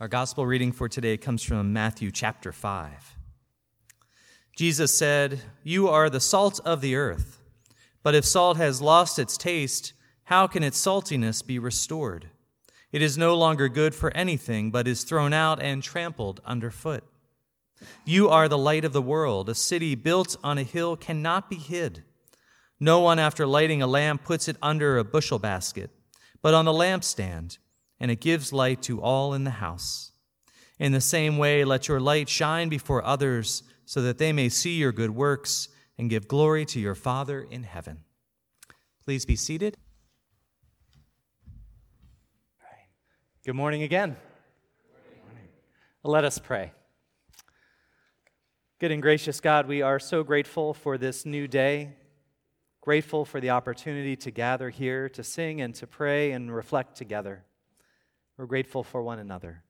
Our gospel reading for today comes from Matthew chapter 5. Jesus said, You are the salt of the earth, but if salt has lost its taste, how can its saltiness be restored? It is no longer good for anything, but is thrown out and trampled underfoot. You are the light of the world. A city built on a hill cannot be hid. No one, after lighting a lamp, puts it under a bushel basket, but on the lampstand, and it gives light to all in the house. In the same way, let your light shine before others, so that they may see your good works and give glory to your Father in heaven. Please be seated. Good morning again. Let us pray. Good and gracious God, we are so grateful for this new day, grateful for the opportunity to gather here to sing and to pray and reflect together. We're grateful for one another.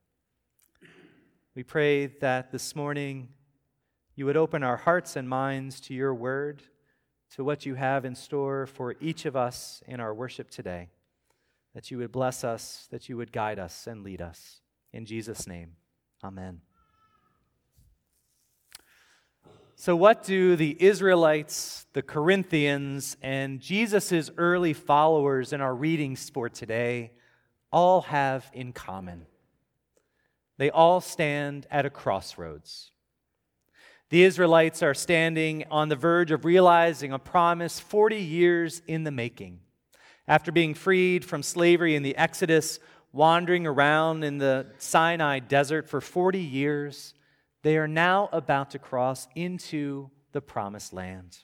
We pray that this morning you would open our hearts and minds to your word, to what you have in store for each of us in our worship today, that you would bless us, that you would guide us and lead us. In Jesus' name, amen. So, what do the Israelites, the Corinthians, and Jesus' early followers in our readings for today all have in common? They all stand at a crossroads. The Israelites are standing on the verge of realizing a promise 40 years in the making. After being freed from slavery in the Exodus, wandering around in the Sinai desert for 40 years, they are now about to cross into the promised land.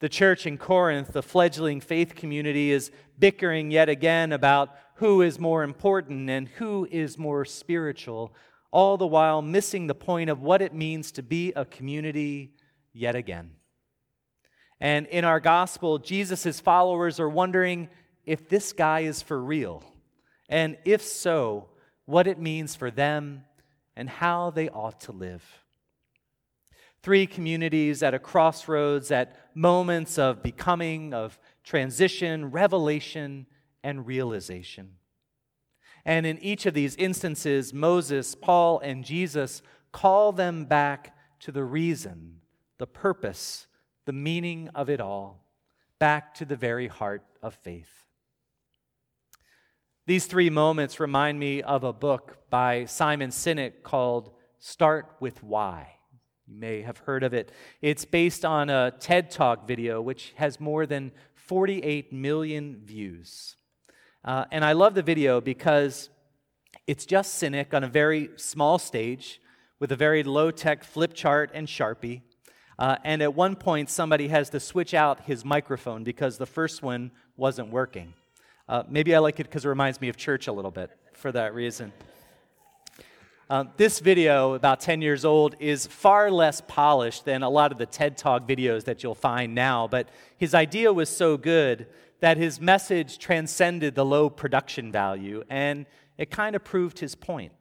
The church in Corinth, the fledgling faith community, is bickering yet again about who is more important and who is more spiritual, all the while missing the point of what it means to be a community yet again. And in our gospel, Jesus' followers are wondering if this guy is for real, and if so, what it means for them and how they ought to live. Three communities at a crossroads, at moments of becoming, of transition, revelation, and realization. And in each of these instances, Moses, Paul, and Jesus call them back to the reason, the purpose, the meaning of it all, back to the very heart of faith. These three moments remind me of a book by Simon Sinek called Start with Why. You may have heard of it. It's based on a TED Talk video, which has more than 48 million views. Uh, and I love the video because it's just Sinek on a very small stage with a very low tech flip chart and Sharpie. Uh, and at one point, somebody has to switch out his microphone because the first one wasn't working. Uh, maybe I like it because it reminds me of church a little bit for that reason. Uh, this video, about 10 years old, is far less polished than a lot of the TED Talk videos that you'll find now, but his idea was so good that his message transcended the low production value, and it kind of proved his point.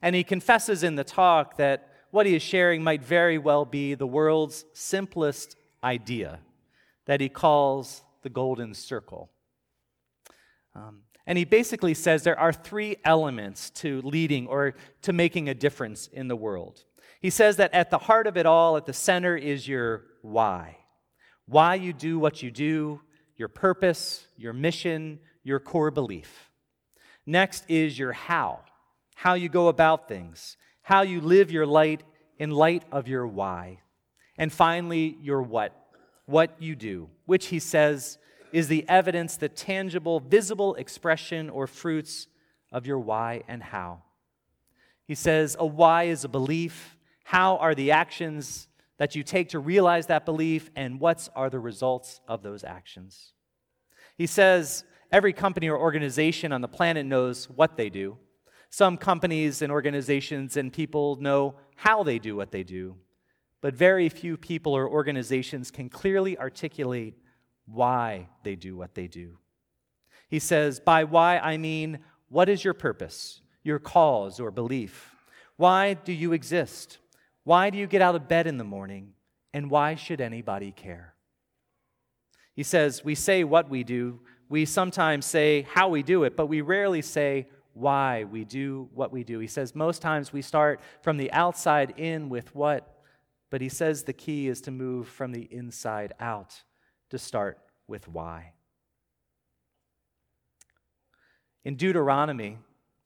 And he confesses in the talk that what he is sharing might very well be the world's simplest idea that he calls the golden circle. Um, and he basically says there are three elements to leading or to making a difference in the world. He says that at the heart of it all, at the center, is your why. Why you do what you do, your purpose, your mission, your core belief. Next is your how, how you go about things, how you live your light in light of your why. And finally, your what, what you do, which he says is the evidence, the tangible, visible expression or fruits of your why and how. He says, A why is a belief. How are the actions that you take to realize that belief, and what are the results of those actions? He says, Every company or organization on the planet knows what they do. Some companies and organizations and people know how they do what they do, but very few people or organizations can clearly articulate why they do what they do. He says, By why I mean, what is your purpose, your cause or belief? Why do you exist? Why do you get out of bed in the morning? And why should anybody care? He says, We say what we do. We sometimes say how we do it, but we rarely say why we do what we do. He says most times we start from the outside in with what, but he says the key is to move from the inside out to start with why. In Deuteronomy,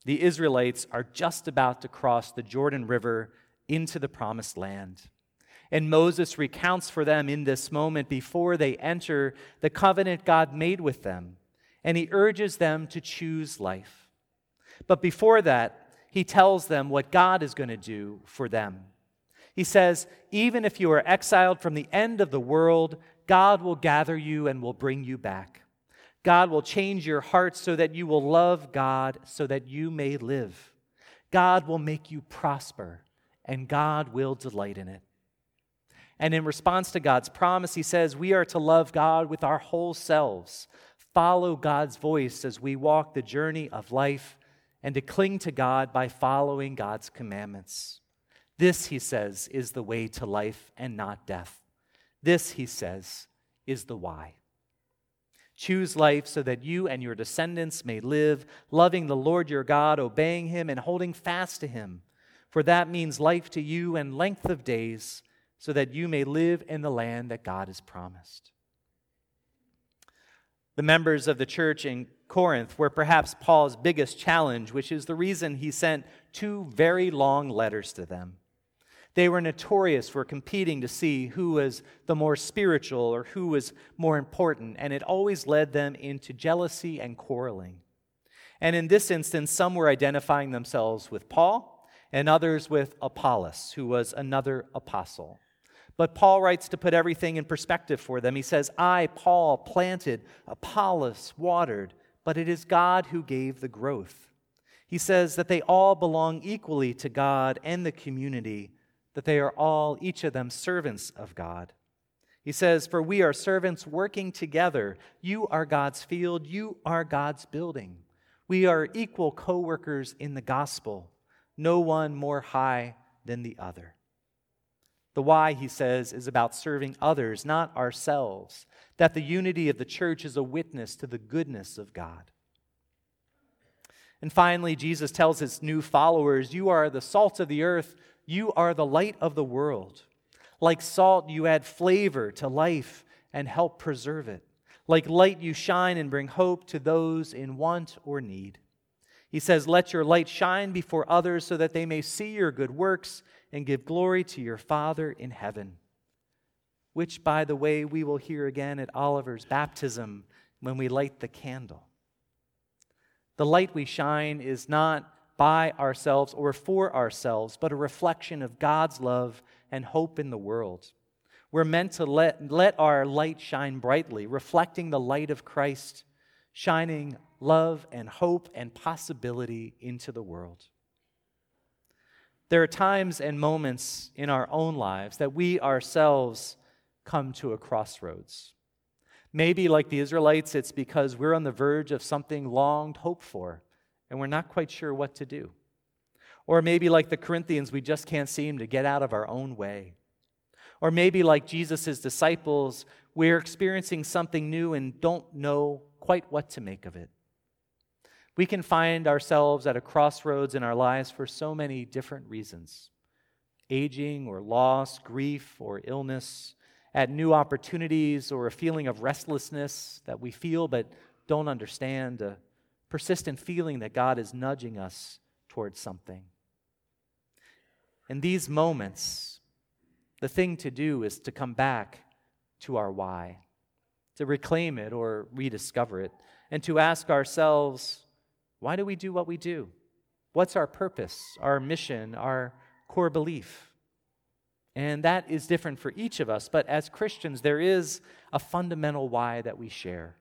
the Israelites are just about to cross the Jordan River into the promised land. And Moses recounts for them in this moment before they enter the covenant God made with them. And he urges them to choose life. But before that, he tells them what God is going to do for them. He says, Even if you are exiled from the end of the world, God will gather you and will bring you back. God will change your heart so that you will love God, so that you may live. God will make you prosper, and God will delight in it. And in response to God's promise, he says, We are to love God with our whole selves, follow God's voice as we walk the journey of life, and to cling to God by following God's commandments. This, he says, is the way to life and not death. This, he says, is the why. Choose life so that you and your descendants may live, loving the Lord your God, obeying him, and holding fast to him. For that means life to you and length of days so that you may live in the land that God has promised. The members of the church in Corinth were perhaps Paul's biggest challenge, which is the reason he sent two very long letters to them. They were notorious for competing to see who was the more spiritual or who was more important, and it always led them into jealousy and quarreling. And in this instance, some were identifying themselves with Paul, and others with Apollos, who was another apostle. But Paul writes to put everything in perspective for them. He says, I, Paul, planted, Apollos watered, but it is God who gave the growth. He says that they all belong equally to God and the community, that they are all, each of them, servants of God. He says, For we are servants working together. You are God's field, you are God's building. We are equal co workers in the gospel, no one more high than the other. The why, he says, is about serving others, not ourselves. That the unity of the church is a witness to the goodness of God. And finally, Jesus tells his new followers, You are the salt of the earth, you are the light of the world. Like salt, you add flavor to life and help preserve it. Like light, you shine and bring hope to those in want or need. He says, Let your light shine before others so that they may see your good works and give glory to your Father in heaven. Which, by the way, we will hear again at Oliver's baptism when we light the candle. The light we shine is not by ourselves or for ourselves, but a reflection of God's love and hope in the world. We're meant to let, let our light shine brightly, reflecting the light of Christ, shining love and hope and possibility into the world. There are times and moments in our own lives that we ourselves come to a crossroads. Maybe, like the Israelites, it's because we're on the verge of something longed hoped for and we're not quite sure what to do. Or maybe, like the Corinthians, we just can't seem to get out of our own way. Or maybe, like Jesus' disciples, we're experiencing something new and don't know quite what to make of it. We can find ourselves at a crossroads in our lives for so many different reasons aging or loss, grief or illness, at new opportunities or a feeling of restlessness that we feel but don't understand, a persistent feeling that God is nudging us towards something. In these moments, the thing to do is to come back to our why, to reclaim it or rediscover it, and to ask ourselves why do we do what we do? What's our purpose, our mission, our core belief? And that is different for each of us, but as Christians, there is a fundamental why that we share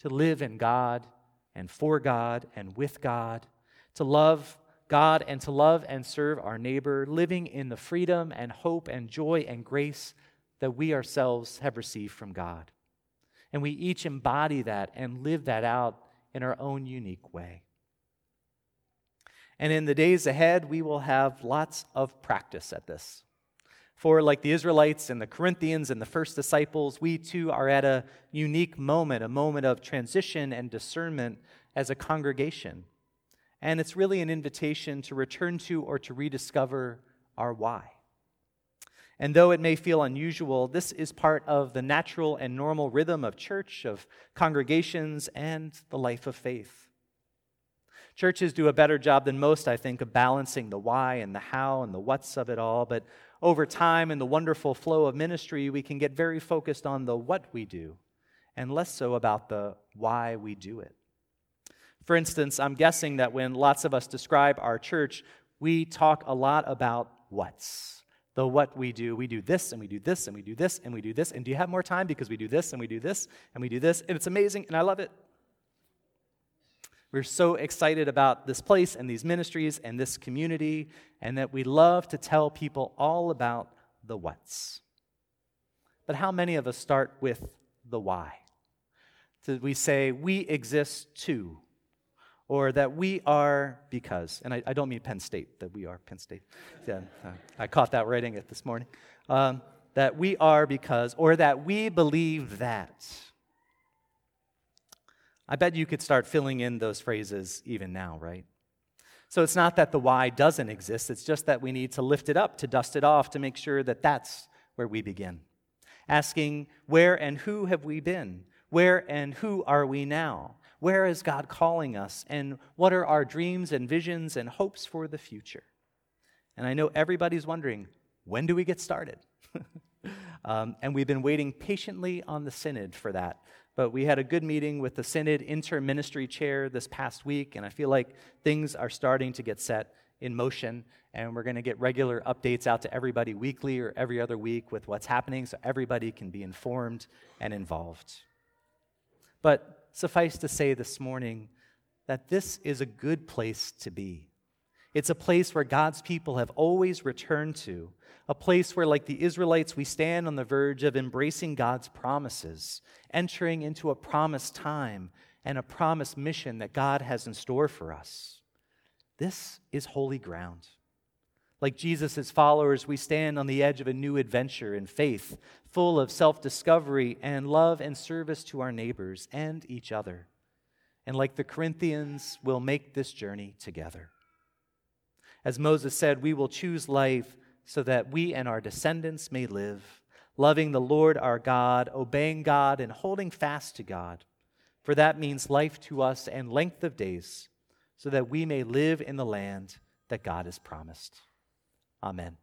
to live in God and for God and with God, to love God and to love and serve our neighbor, living in the freedom and hope and joy and grace that we ourselves have received from God. And we each embody that and live that out in our own unique way. And in the days ahead, we will have lots of practice at this. For, like the Israelites and the Corinthians and the first disciples, we too are at a unique moment, a moment of transition and discernment as a congregation. and it's really an invitation to return to or to rediscover our why. And though it may feel unusual, this is part of the natural and normal rhythm of church, of congregations, and the life of faith. Churches do a better job than most, I think, of balancing the why and the how and the what's of it all. But over time, in the wonderful flow of ministry, we can get very focused on the what we do and less so about the why we do it. For instance, I'm guessing that when lots of us describe our church, we talk a lot about what's. The what we do. We do this and we do this and we do this and we do this. And do you have more time? Because we do this and we do this and we do this. And it's amazing and I love it. We're so excited about this place and these ministries and this community, and that we love to tell people all about the what's. But how many of us start with the why? So we say, we exist to, or that we are because. And I, I, don't mean Penn State, that we are Penn State. Yeah, uh, I caught that writing it this morning. Um, that we are because, or that we believe that. I bet you could start filling in those phrases even now, right? So it's not that the why doesn't exist, it's just that we need to lift it up, to dust it off, to make sure that that's where we begin. Asking, where and who have we been? Where and who are we now? Where is God calling us? And what are our dreams and visions and hopes for the future? And I know everybody's wondering, when do we get started? um, and we've been waiting patiently on the synod for that. But we had a good meeting with the Synod inter-ministry chair this past week, and I feel like things are starting to get set in motion. And we're going to get regular updates out to everybody weekly or every other week with what's happening so everybody can be informed and involved. But suffice to say this morning that this is a good place to be. It's a place where God's people have always returned to a place where, like the Israelites, we stand on the verge of embracing God's promises, entering into a promised time and a promised mission that God has in store for us. This is holy ground. Like Jesus' followers, we stand on the edge of a new adventure in faith, full of self discovery and love and service to our neighbors and each other. And like the Corinthians, we'll make this journey together. As Moses said, we will choose life so that we and our descendants may live, loving the Lord our God, obeying God, and holding fast to God. For that means life to us and length of days, so that we may live in the land that God has promised. Amen.